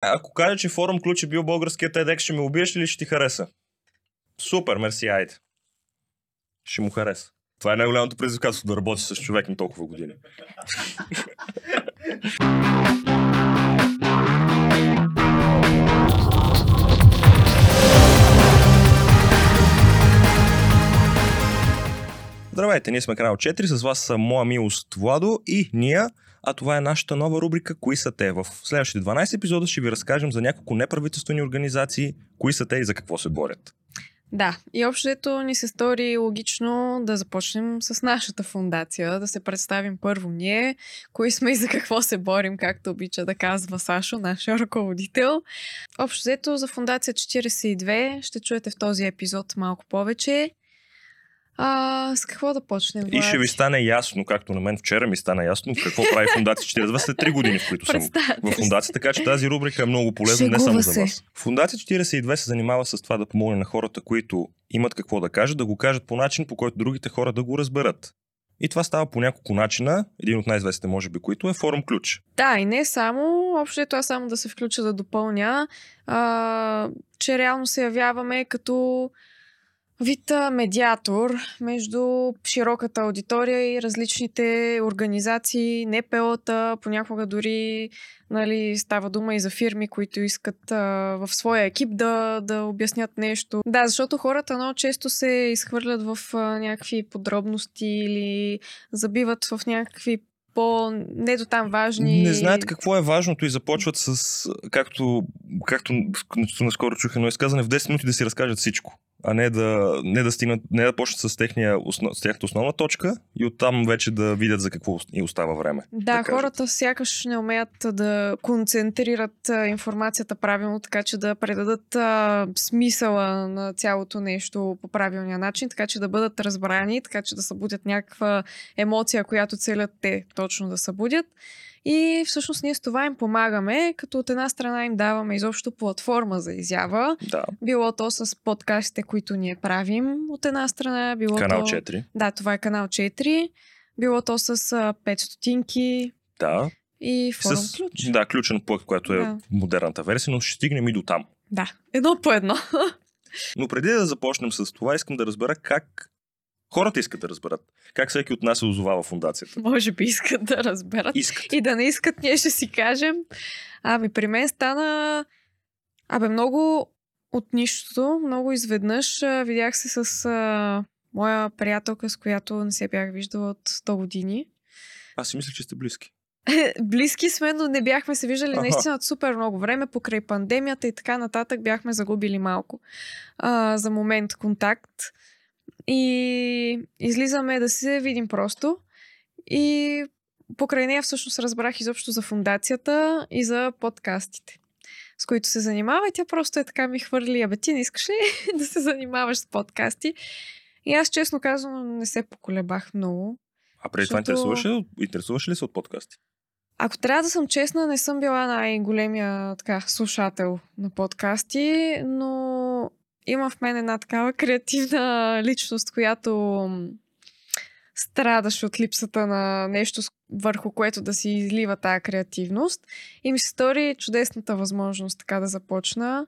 Ако кажа, че форум ключ е бил българският TEDx, ще ме убиеш ли ще ти хареса? Супер, мерси, айде. Ще му хареса. Това е най-голямото предизвикателство да работи с човек на толкова години. Здравейте, ние сме канал 4, с вас са моя милост Владо и Ния, а това е нашата нова рубрика Кои са те? В следващите 12 епизода ще ви разкажем за няколко неправителствени организации, кои са те и за какво се борят. Да, и общото ни се стори логично да започнем с нашата фундация, да се представим първо ние, кои сме и за какво се борим, както обича да казва Сашо, нашия ръководител. Общо за фундация 42 ще чуете в този епизод малко повече. А, с какво да почнем? И ще ви стане ясно, както на мен вчера ми стана ясно, какво прави Фундация 42 след 3 години, в които съм в Фундация, така че тази рубрика е много полезна не само за вас. Фундация 42 се занимава с това да помогне на хората, които имат какво да кажат, да го кажат по начин, по който другите хора да го разберат. И това става по няколко начина. Един от най-известните, може би, които е форум ключ. Да, и не само. Общо е това само да се включа да допълня, а, че реално се явяваме като вид медиатор между широката аудитория и различните организации, НПО-та, понякога дори нали, става дума и за фирми, които искат а, в своя екип да, да обяснят нещо. Да, защото хората много често се изхвърлят в а, някакви подробности или забиват в някакви по не до там важни. Не знаят какво е важното и започват с, както, както наскоро чух едно изказане, в 10 минути да си разкажат всичко а не да, не да стигнат, не да почнат с, техния, с тяхната основна точка и оттам вече да видят за какво и остава време. Да, да хората сякаш не умеят да концентрират информацията правилно, така че да предадат а, смисъла на цялото нещо по правилния начин, така че да бъдат разбрани, така че да събудят някаква емоция, която целят те точно да събудят. И всъщност ние с това им помагаме, като от една страна им даваме изобщо платформа за изява. Да. Било то с подкастите, които ние правим. От една страна било канал то... 4. Да, това е канал 4. Било то с 5 стотинки. Да. И форум с, ключ. Да, ключен плък, която е да. модерната версия, но ще стигнем и до там. Да, едно по едно. но преди да започнем с това, искам да разбера как Хората искат да разберат как всеки от нас се озовава фундацията. Може би искат да разберат. Искат. И да не искат, ние ще си кажем. Ами при мен стана... Абе, много от нищото, много изведнъж. Видях се с а, моя приятелка, с която не се бях виждала от 100 години. Аз си мисля, че сте близки. Близки сме, но не бяхме се виждали Аха. наистина от супер много време. Покрай пандемията и така нататък бяхме загубили малко а, за момент контакт. И излизаме да се видим просто. И покрай нея всъщност разбрах изобщо за фундацията и за подкастите, с които се занимава. И тя просто е така ми хвърли, абе ти не искаш ли да се занимаваш с подкасти? И аз честно казвам не се поколебах много. А преди защото... това интересуваш ли, интересуваш ли се от подкасти? Ако трябва да съм честна, не съм била най-големия така, слушател на подкасти, но има в мен една такава креативна личност, която страдаш от липсата на нещо, върху което да си излива тази креативност. И ми се стори чудесната възможност така да започна.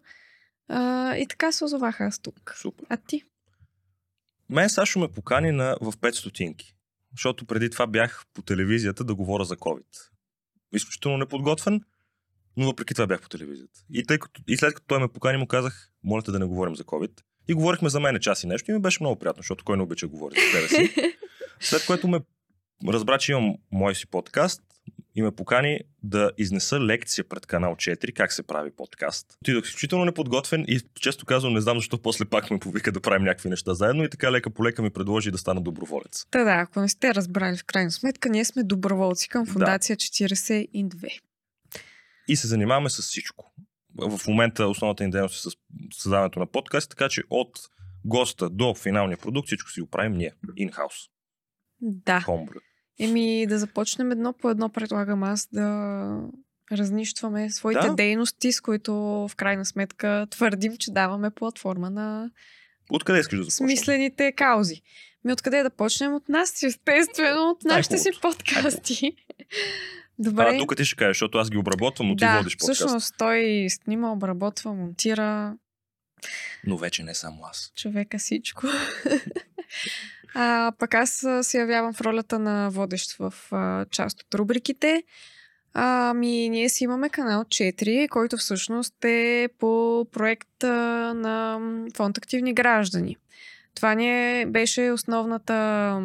А, и така се озовах аз тук. Супер. А ти? Мен Сашо ме покани на, в 5 стотинки. Защото преди това бях по телевизията да говоря за COVID. Изключително неподготвен, но въпреки това бях по телевизията. И, тъй като, и след като той ме покани, му казах, моля те да не говорим за COVID. И говорихме за мен час и нещо и ми беше много приятно, защото кой не обича да говори за себе си. След което ме разбра, че имам мой си подкаст и ме покани да изнеса лекция пред канал 4, как се прави подкаст. Отидох изключително неподготвен и често казвам, не знам защо после пак ме повика да правим някакви неща заедно и така лека по лека ми предложи да стана доброволец. Та да, ако не сте разбрали в крайна сметка, ние сме доброволци към фундация да. 42 и се занимаваме с всичко. В момента основната ни дейност е с създаването на подкаст, така че от госта до финалния продукт всичко си го правим ние, инхаус. Да. Homebrew. Еми да започнем едно по едно, предлагам аз да разнищваме своите да. дейности, с които в крайна сметка твърдим, че даваме платформа на Откъде искаш да започнем? Смислените каузи. Ми откъде да почнем? От нас, естествено, от нашите си подкасти. Добре. А, тук ти ще кажеш, защото аз ги обработвам, но ти да, водиш подкаст. всъщност той снима, обработва, монтира Но вече не само аз. човека всичко. а, пък аз се явявам в ролята на водещ в а, част от рубриките. Ами, ние си имаме канал 4, който всъщност е по проект а, на фонд Активни граждани. Това ни е, беше основната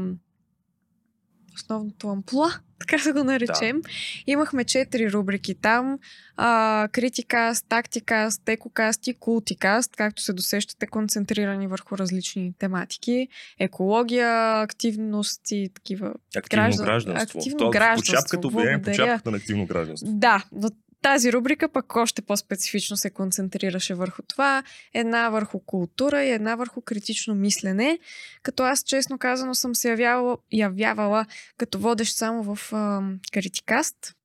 основното ампула, така да го наречем. Да. Имахме четири рубрики там. А, критикаст, тактикаст, текокаст и култикаст, както се досещате, концентрирани върху различни тематики. Екология, активност и такива. Активно Граждан- гражданство. активно То, гражданство, По чапката по чапката на активно гражданство. Да, но тази рубрика пък още по-специфично се концентрираше върху това. Една върху култура и една върху критично мислене. Като аз, честно казано, съм се явявала, явявала като водещ само в а, критикаст.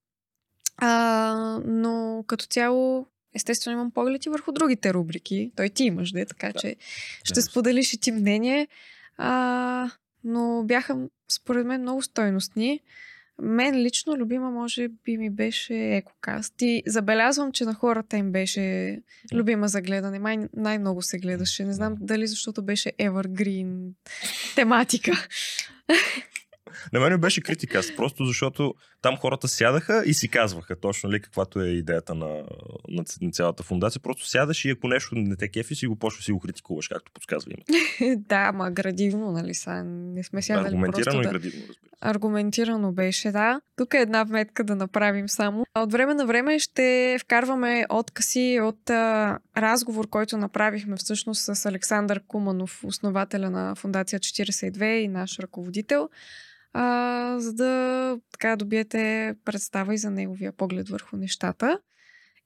А, но като цяло, естествено, имам поглед и върху другите рубрики. Той ти имаш, де, така Да. че ще Да. споделиш и ти мнение. А, но бяха, според мен, много стойностни. Мен лично любима, може би, ми беше Екокаст. И забелязвам, че на хората им беше любима за гледане. Май най-много се гледаше. Не знам дали защото беше Evergreen тематика. На мен беше критика, просто защото там хората сядаха и си казваха точно ли каквато е идеята на, на, цялата фундация. Просто сядаш и ако нещо не те кефи, си го почва си го критикуваш, както подсказва името. да, ама градивно, нали са? Не сме сядали Аргументирано просто и градивно, разбира. Аргументирано беше, да. Тук е една вметка да направим само. От време на време ще вкарваме откъси от а, разговор, който направихме всъщност с Александър Куманов, основателя на Фундация 42 и наш ръководител, а, за да така добиете представа и за неговия поглед върху нещата.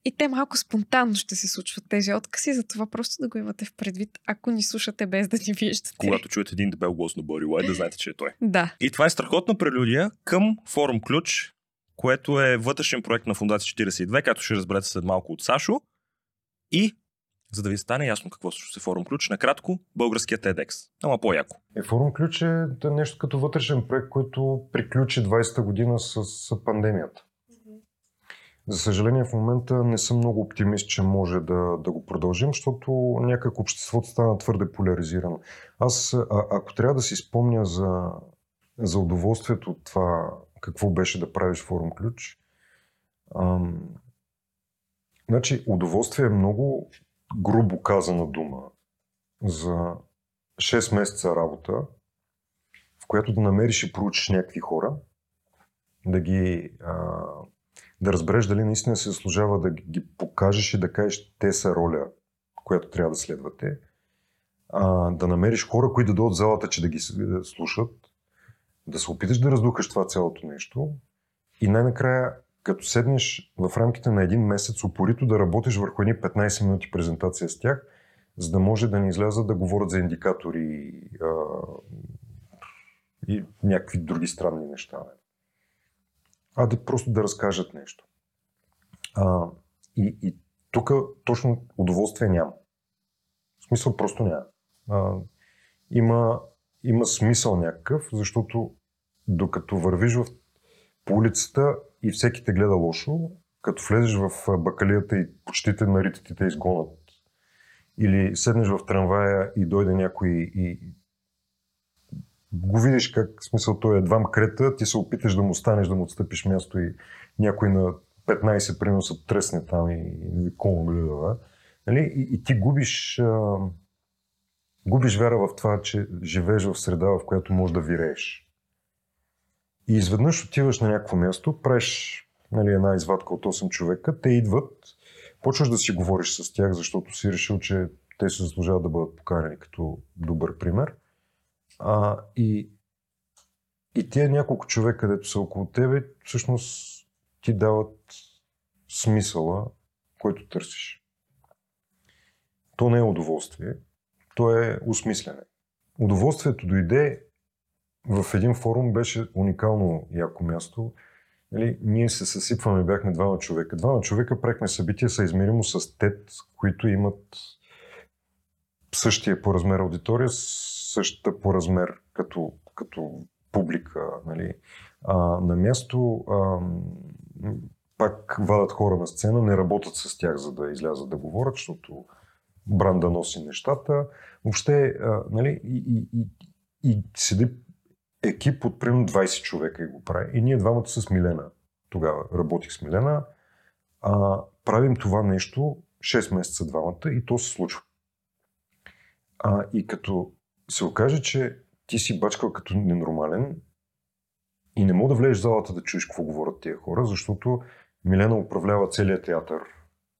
И те малко спонтанно ще се случват тези откъси, затова просто да го имате в предвид, ако ни слушате без да ни виждате. Когато чуете един дебел глас на Бори Лай, да знаете, че е той. Да. И това е страхотна прелюдия към Форум Ключ, което е вътрешен проект на Фундация 42, както ще разберете след малко от Сашо. И, за да ви стане ясно какво също е Форум Ключ, накратко, българският TEDx. Ама по-яко. Е, Форум Ключ е нещо като вътрешен проект, който приключи 20-та година с пандемията. За съжаление, в момента не съм много оптимист, че може да, да го продължим, защото някак обществото стана твърде поляризирано. Аз, а, ако трябва да си спомня за, за удоволствието от това, какво беше да правиш Форум Ключ, ам, значи удоволствие е много грубо казана дума за 6 месеца работа, в която да намериш и проучиш някакви хора, да ги а, да разбереш дали наистина се заслужава да ги покажеш и да кажеш те са роля, която трябва да следвате. А, да намериш хора, които да дойдат в залата, че да ги слушат, да се опиташ да раздухаш това цялото нещо и най-накрая, като седнеш в рамките на един месец, упорито да работиш върху едни 15 минути презентация с тях, за да може да ни излязат да говорят за индикатори а, и някакви други странни неща. не. А да просто да разкажат нещо. А, и, и тук точно удоволствие няма. В смисъл просто няма. А, има, има смисъл някакъв, защото докато вървиш в, по улицата и всеки те гледа лошо, като влезеш в бакалията и почти те наритат и те изгонят, или седнеш в трамвая и дойде някой и го видиш как, смисъл, той е едвам крета, ти се опиташ да му станеш, да му отстъпиш място и някой на 15 примерно се тресне там и, и какво гледа, да? Нали? И, и ти губиш, а, губиш вяра в това, че живееш в среда, в която можеш да вирееш. И изведнъж отиваш на някакво място, правиш нали, една извадка от 8 човека, те идват, почваш да си говориш с тях, защото си решил, че те се заслужават да бъдат поканени като добър пример. А, и, и тия няколко човека, където са около тебе, всъщност ти дават смисъла, който търсиш. То не е удоволствие, то е осмислене. Удоволствието дойде в един форум, беше уникално яко място. Нали, ние се съсипваме, бяхме двама човека. Двама човека правихме събития съизмеримо с ТЕД, които имат същия по размер аудитория, същата по размер като, като публика. Нали. А, на място а, пак вадат хора на сцена, не работят с тях, за да излязат да говорят, защото бранда носи нещата. Въобще, а, нали, и, и, и, и седи екип от примерно 20 човека и го прави. И ние двамата с Милена, тогава работих с Милена, а, правим това нещо 6 месеца двамата и то се случва. А, и като се окаже, че ти си бачкал като ненормален и не мога да влезеш в залата да чуеш какво говорят тия хора, защото Милена управлява целият театър.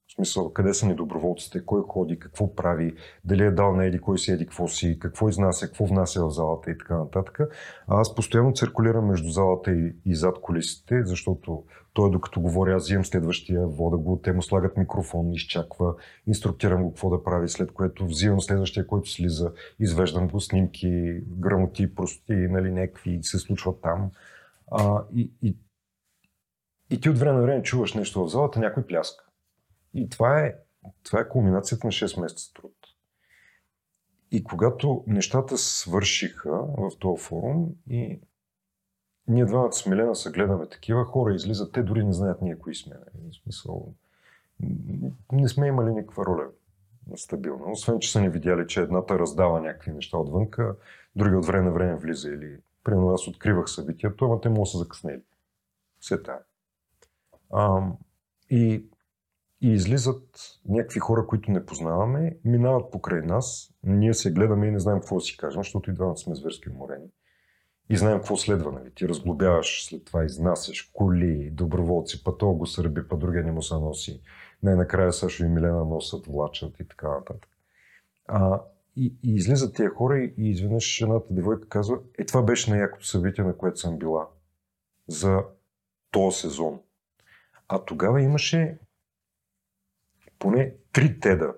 В смисъл, къде са ни доброволците, кой ходи, какво прави, дали е дал на еди, кой си еди, какво си, какво изнася, какво внася в залата и така нататък. А аз постоянно циркулирам между залата и, и зад колисите, защото той докато говори, аз взимам следващия, вода го, те му слагат микрофон, изчаква, инструктирам го какво да прави, след което взимам следващия, който слиза, извеждам го снимки, грамоти, прости, нали, някакви се случват там. А, и, и, и ти от време на време чуваш нещо в залата, някой пляска. И това е, това е кулминацията на 6 месеца труд. И когато нещата свършиха в този форум и ние двамата с Милена се гледаме такива, хора излизат, те дори не знаят ние кои сме. нали, В смисъл, не сме имали никаква роля стабилна. Освен, че са ни видяли, че едната раздава някакви неща отвънка, други от време на време влиза или примерно аз откривах събитието, ама те му са закъснели. Все тая. Ам, и, и излизат някакви хора, които не познаваме, минават покрай нас, ние се гледаме и не знаем какво си кажем, защото и двамата сме зверски уморени. И знаем какво следва, нали? Ти разглобяваш, след това изнасяш коли, доброволци, па то го сърби, па другия не му се носи. Най-накрая Сашо и Милена носят, влачат и така нататък. А, и, и излизат тия хора и, изведнъж едната девойка казва, е това беше най-якото събитие, на което съм била за този сезон. А тогава имаше поне три теда,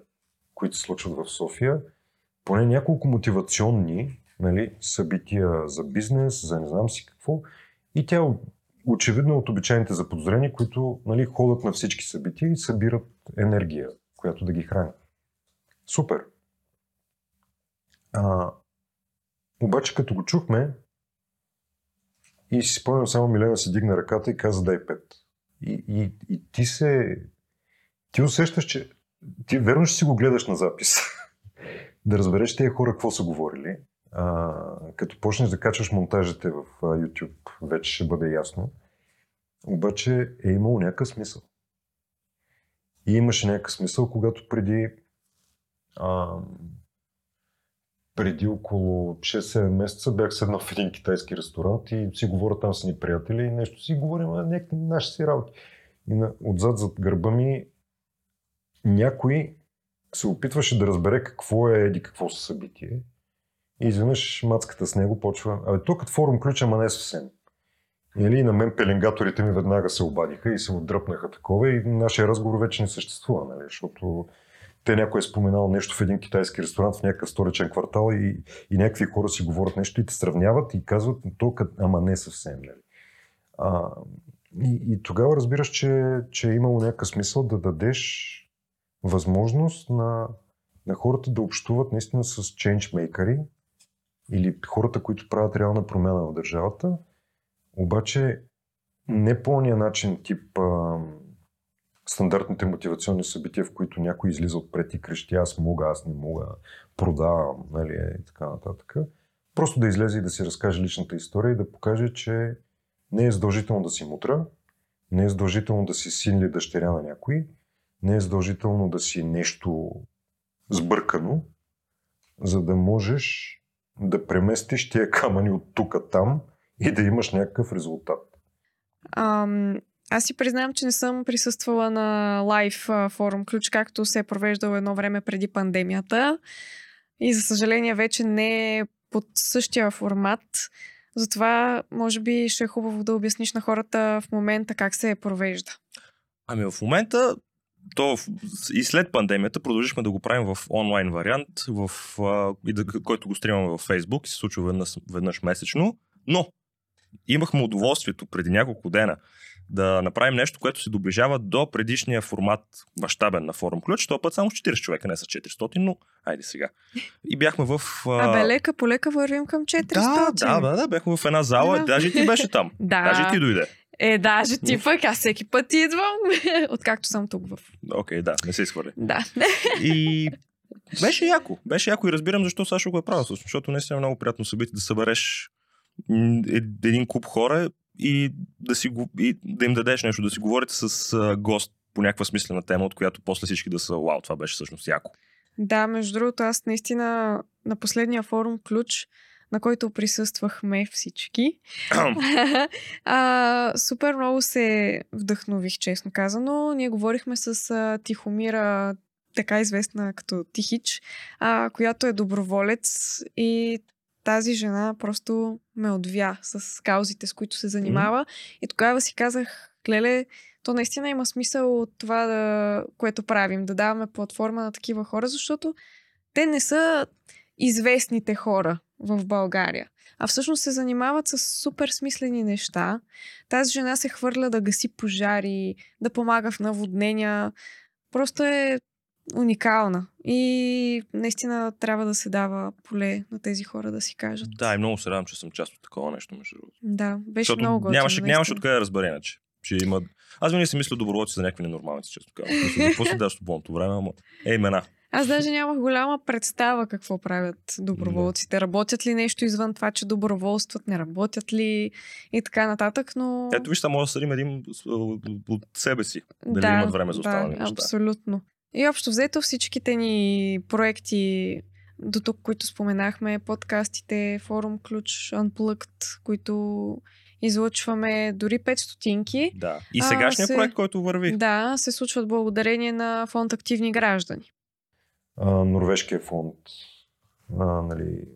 които се случват в София, поне няколко мотивационни нали, събития за бизнес, за не знам си какво. И тя очевидно от обичайните заподозрени, които нали, ходят на всички събития и събират енергия, която да ги храни. Супер! А, обаче като го чухме и си спомням само Милена си дигна ръката и каза дай пет. И, и, и ти се... Ти усещаш, че... Ти верно ще си го гледаш на запис. да разбереш тези хора какво са говорили. А, като почнеш да качваш монтажите в YouTube, вече ще бъде ясно. Обаче е имало някакъв смисъл. И имаше някакъв смисъл, когато преди а, преди около 6-7 месеца бях седнал в един китайски ресторант и си говоря там с ни приятели и нещо си говорим, а някакви наши си работи. И на, отзад зад гърба ми някой се опитваше да разбере какво е еди какво събитие. И изведнъж мацката с него почва. Абе, то като форум ключ, ама не съвсем. Или на мен пеленгаторите ми веднага се обадиха и се отдръпнаха такова и нашия разговор вече не съществува, нали? защото те някой е споменал нещо в един китайски ресторант в някакъв столичен квартал и, и някакви хора си говорят нещо и те сравняват и казват, то, ама не съвсем. Нали? А, и, и тогава разбираш, че, че е имало някакъв смисъл да дадеш възможност на, на хората да общуват наистина с ченджмейкъри или хората, които правят реална промяна в държавата, обаче не по ония начин тип а, стандартните мотивационни събития, в които някой излиза отпред и крещи аз мога, аз не мога, продавам, нали, и така нататък. Просто да излезе и да си разкаже личната история и да покаже, че не е задължително да си мутра, не е задължително да си син или дъщеря на някой, не е задължително да си нещо сбъркано, за да можеш да преместиш тия камъни от тук там и да имаш някакъв резултат. Ам, аз си признавам, че не съм присъствала на лайв форум ключ, както се е провеждал едно време преди пандемията. И за съжаление вече не е под същия формат. Затова, може би, ще е хубаво да обясниш на хората в момента как се провежда. Ами в момента, то в- и след пандемията продължихме да го правим в онлайн вариант, в, а, и да, който го стримаме във Facebook и се случва веднъж, веднъж месечно. Но имахме удоволствието преди няколко дена да направим нещо, което се доближава до предишния формат мащабен на форум ключ. Този път само с 40 човека, не с 400, но айде сега. И бяхме в... а, Абе, лека по лека вървим към 400. да, да, да, да, бяхме в една зала, Да. даже ти беше там. Да. Даже ти дойде. Е, даже ти пък, аз всеки път идвам, откакто съм тук в... Окей, да, не се изхвърля. Да. И беше яко. Беше яко и разбирам защо Сашо го е правил. Защото не е много приятно събитие да събереш е- един куп хора и да, си, и да им дадеш нещо, да си говорите с гост по някаква смислена тема, от която после всички да са вау, това беше всъщност яко. Да, между другото, аз наистина на последния форум Ключ, на който присъствахме всички, а, супер много се вдъхнових, честно казано. Ние говорихме с а, Тихомира, така известна като Тихич, а, която е доброволец и тази жена просто ме отвя с каузите, с които се занимава. И тогава си казах, леле, то наистина има смисъл от това, да, което правим, да даваме платформа на такива хора, защото те не са известните хора в България. А всъщност се занимават с супер смислени неща. Тази жена се хвърля да гаси пожари, да помага в наводнения. Просто е уникална. И наистина трябва да се дава поле на тези хора да си кажат. да, и много се радвам, че съм част от такова нещо, между другото. Да, беше Защото много готино. нямаше, нямаше откъде да разбере иначе. Че има... Аз винаги си мисля доброволци за някакви ненормалници, често казвам. Си даш свободното време, ама... Е, имена. Аз даже нямах голяма представа какво правят доброволците. Работят ли нещо извън това, че доброволстват, не работят ли и така нататък, но... Ето виж, само да съдим един от себе си. Дали да, имат време за да, останали неща. абсолютно. И общо взето всичките ни проекти до тук, които споменахме, подкастите, форум Ключ, Unplugged, които излъчваме дори 5 стотинки. Да. И А, сегашният се- проект, който върви. Да, се случват благодарение на фонд Активни граждани. Норвежкия фонд, а, нали,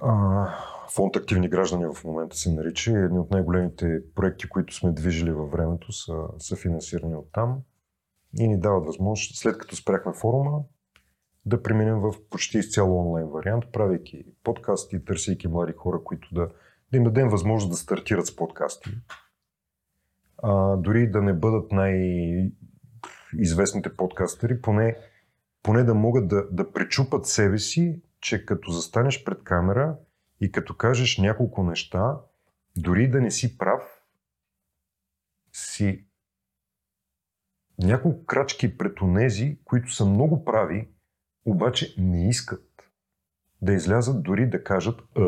а, фонд Активни граждани в момента се нарича. Едни от най-големите проекти, които сме движили във времето, са, са финансирани от там и ни дават възможност, след като спряхме форума, да преминем в почти изцяло онлайн вариант, правейки подкасти, търсейки млади хора, които да, да им дадем възможност да стартират с подкасти. А, дори да не бъдат най- известните подкастери, поне, поне да могат да, да пречупат себе си, че като застанеш пред камера и като кажеш няколко неща, дори да не си прав, си няколко крачки пред онези, които са много прави, обаче не искат да излязат дори да кажат Е.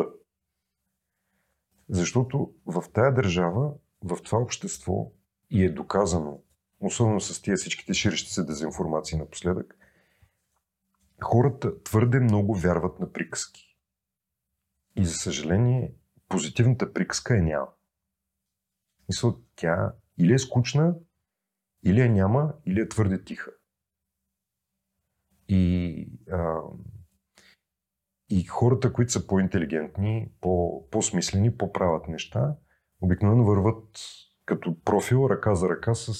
Защото в тая държава, в това общество и е доказано, особено с тия всичките ширещи се дезинформации напоследък, хората твърде много вярват на приказки. И за съжаление, позитивната приказка е няма. Мисля, тя или е скучна, или я няма, или е твърде тиха. И, а, и хората, които са по-интелигентни, по, по-смислени, по-правят неща, обикновено върват като профил, ръка за ръка с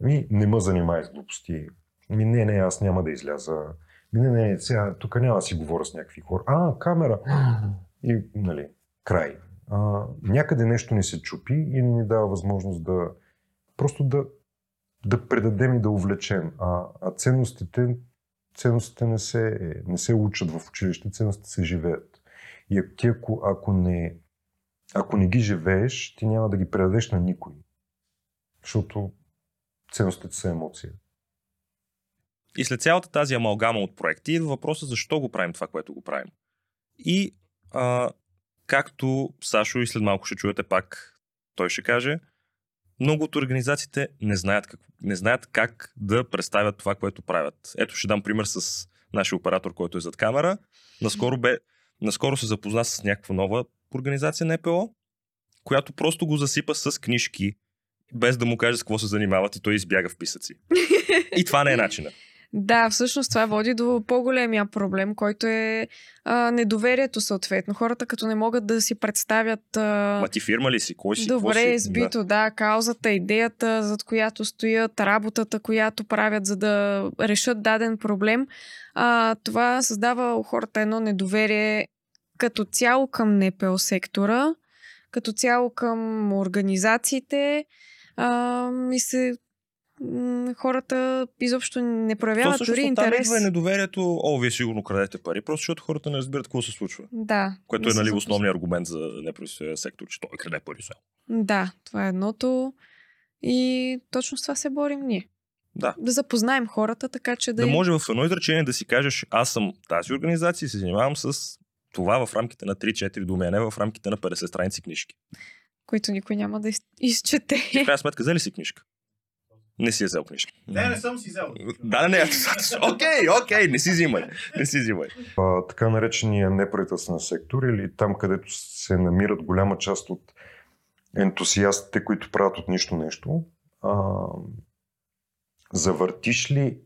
ми, не ме занимай с глупости. Ми, не, не, аз няма да изляза. Ми, не, не, сега тук няма да си говоря с някакви хора. А, камера. И, нали, край. А, някъде нещо ни се чупи и не ни дава възможност да просто да, да предадем и да увлечем. А, а ценностите, ценностите не, се, не се учат в училище, ценностите се живеят. И ти, ако, ако, не, ако не ги живееш, ти няма да ги предадеш на никой. Защото ценностите са емоция. И след цялата тази амалгама от проекти идва въпроса защо го правим това, което го правим. И а, както Сашо и след малко ще чуете пак, той ще каже, много от организациите не знаят как, не знаят как да представят това, което правят. Ето ще дам пример с нашия оператор, който е зад камера. Наскоро, бе, наскоро се запозна с някаква нова организация на ЕПО, която просто го засипа с книжки, без да му каже с какво се занимават и той избяга в писъци. И това не е начина. Да, всъщност това води до по-големия проблем, който е а, недоверието съответно. Хората като не могат да си представят а, Ма ти фирма ли си? Кой си? Добре си? избито, да. каузата, идеята, зад която стоят, работата, която правят, за да решат даден проблем, а, това създава у хората едно недоверие като цяло към НПО сектора, като цяло към организациите а, и се хората изобщо не проявяват дори интерес. идва и недоверието, о, вие сигурно крадете пари, просто защото хората не разбират какво се случва. Да. Което е нали, основният аргумент за неправителствения сектор, че той краде пари само. Да, това е едното. И точно с това се борим ние. Да. Да запознаем хората, така че да, Да може в едно изречение да си кажеш, аз съм тази организация и се занимавам с това в рамките на 3-4 думи, а не в рамките на 50 страници книжки. Които никой няма да из- изчете. Ти в крайна сметка взели си книжка? Не си я взел книжка. Не, не съм си взел. Да, да, не. Окей, окей, не си взимай. Не си взимай. а, така наречения неправителствен сектор или там, където се намират голяма част от ентусиастите, които правят от нищо нещо, а, завъртиш ли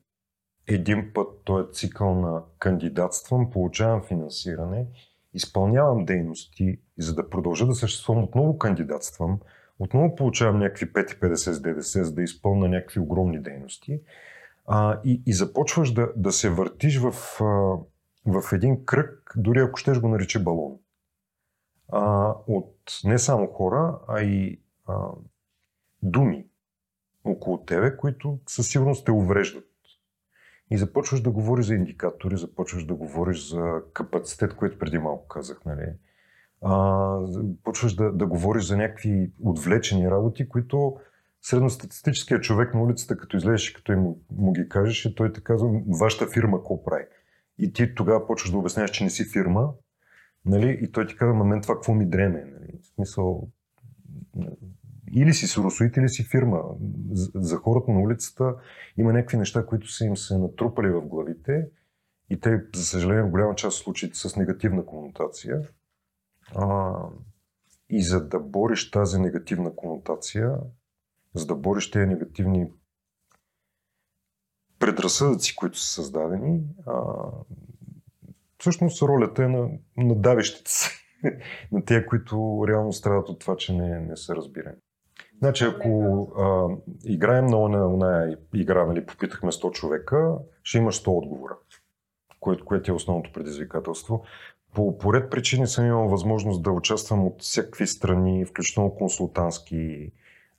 един път този цикъл на кандидатствам, получавам финансиране, изпълнявам дейности и за да продължа да съществувам, отново кандидатствам, отново получавам някакви 5,50 с ДДС, за да изпълня някакви огромни дейности. А, и, и започваш да, да се въртиш в, в един кръг, дори ако щеш го нарече балон. А, от не само хора, а и а, думи около тебе, които със сигурност те увреждат. И започваш да говориш за индикатори, започваш да говориш за капацитет, който преди малко казах, нали? А, почваш да, да говориш за някакви отвлечени работи, които средностатистическият човек на улицата, като излезеш като му, му ги кажеш, той те казва, вашата фирма какво прави? И ти тогава почваш да обясняваш, че не си фирма, нали? и той ти казва, на мен това какво ми дреме? Нали? В смисъл, или си соросоид, или си фирма. За, хората на улицата има някакви неща, които са им се натрупали в главите и те, за съжаление, в голяма част от случаите с негативна конотация. А, и за да бориш тази негативна конотация, за да бориш тези негативни предразсъдъци, които са създадени, а, всъщност ролята е на, на давещите се, на тези, които реално страдат от това, че не, не са разбирани. Значи, ако а, играем на оная игра, нали, попитахме 100 човека, ще имаш 100 отговора, което, което е основното предизвикателство. По поред причини съм имал възможност да участвам от всякакви страни, включително консултантски,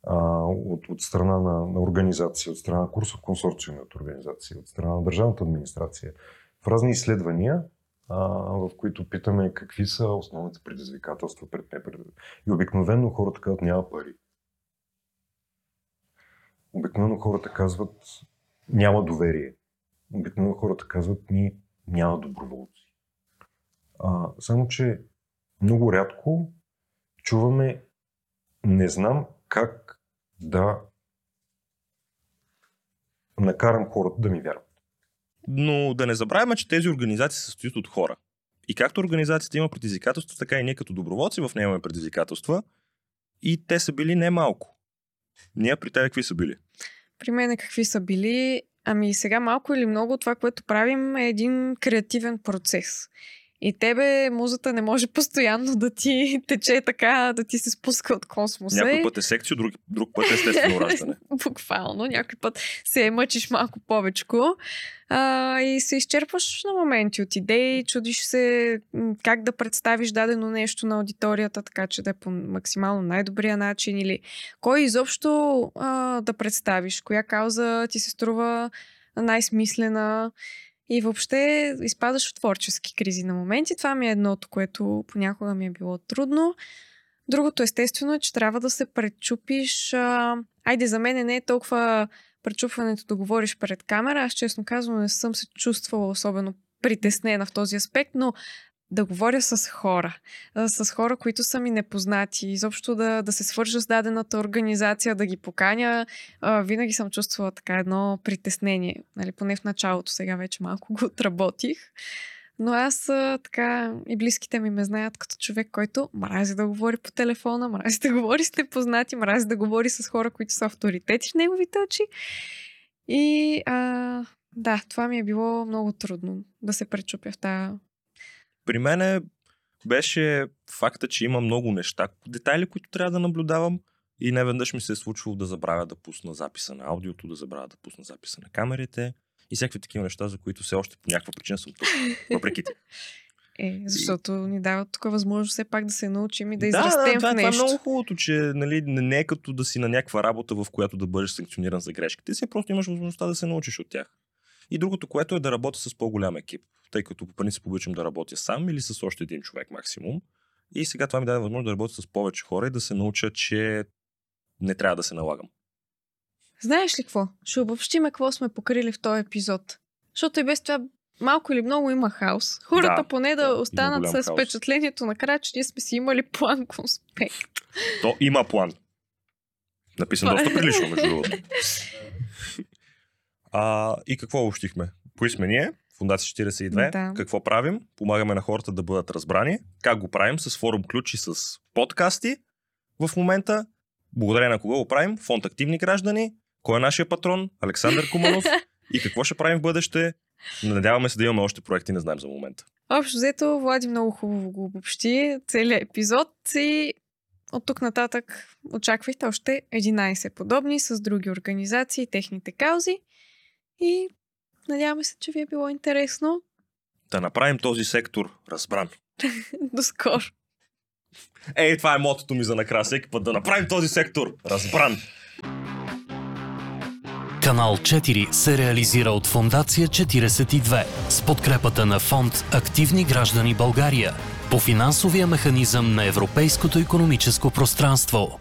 а, от, от страна на, на организации, от страна на курсов консорциуми от организации, от страна на държавната администрация, в разни изследвания, а, в които питаме какви са основните предизвикателства пред непред. И обикновено хората казват няма пари. Обикновено хората казват няма доверие. Обикновено хората казват ми няма доброволци. А, само, че много рядко чуваме не знам как да накарам хората да ми вярват. Но да не забравяме, че тези организации се състоят от хора. И както организацията има предизвикателства, така и ние като доброволци в нея имаме предизвикателства. И те са били немалко. Ние при тебе какви са били? При мен какви са били? Ами сега малко или много това, което правим е един креативен процес. И тебе музата не може постоянно да ти тече така, да ти се спуска от космоса. Някой път е секция, друг, друг път е естествено раждане. Буквално. Някой път се мъчиш малко повечко. А, и се изчерпваш на моменти от идеи, чудиш се как да представиш дадено нещо на аудиторията, така че да е по максимално най-добрия начин или кой изобщо а, да представиш, коя кауза ти се струва най-смислена и въобще изпадаш в творчески кризи на моменти. Това ми е едното, което понякога ми е било трудно. Другото естествено е, че трябва да се пречупиш. Айде, за мен не е толкова пречупването да говориш пред камера. Аз честно казвам не съм се чувствала особено притеснена в този аспект, но да говоря с хора. С хора, които са ми непознати. Изобщо да, да се свържа с дадената организация, да ги поканя. Винаги съм чувствала така едно притеснение. Нали, поне в началото, сега вече малко го отработих. Но аз така и близките ми ме знаят като човек, който мрази да говори по телефона, мрази да говори с непознати, мрази да говори с хора, които са авторитети в неговите очи. И а, да, това ми е било много трудно да се пречупя в тази При мен беше факта, че има много неща, детайли, които трябва да наблюдавам. И не веднъж ми се е случвало да забравя да пусна записа на аудиото, да забравя да пусна записа на камерите и всякакви такива неща, за които все още по някаква причина съм тук. Въпреки те. Е, защото ни дават тук възможност все пак да се научим и да да, израстем да, това, в това е нещо. много хубавото, че нали, не е като да си на някаква работа, в която да бъдеш санкциониран за грешките си, просто имаш възможността да се научиш от тях. И другото, което е да работя с по-голям екип, тъй като по принцип обичам да работя сам или с още един човек максимум. И сега това ми даде възможност да работя с повече хора и да се науча, че не трябва да се налагам. Знаеш ли какво? Ще обобщиме какво сме покрили в този епизод. Защото и без това малко или много има хаос. Хората Да, поне да, да, останат с хаос. впечатлението накрая, че ние сме си имали план конспект. То има план. Написан Това е. доста прилично, между другото. А, и какво общихме? Кои сме ние? Фундация 42. Да. Какво правим? Помагаме на хората да бъдат разбрани. Как го правим? С форум ключи, с подкасти в момента. Благодарение на кого го правим? Фонд Активни граждани. Кой е нашия патрон? Александър Куманов. И какво ще правим в бъдеще? Надяваме се да имаме още проекти, не знаем за момента. Общо взето, Влади много хубаво го обобщи целият епизод и от тук нататък очаквайте още 11 подобни с други организации, техните каузи и надяваме се, че ви е било интересно. Да направим този сектор разбран. До скоро! Ей, това е мотото ми за накрая. Всеки път да направим този сектор разбран. Канал 4 се реализира от Фондация 42 с подкрепата на фонд Активни граждани България по финансовия механизъм на Европейското економическо пространство.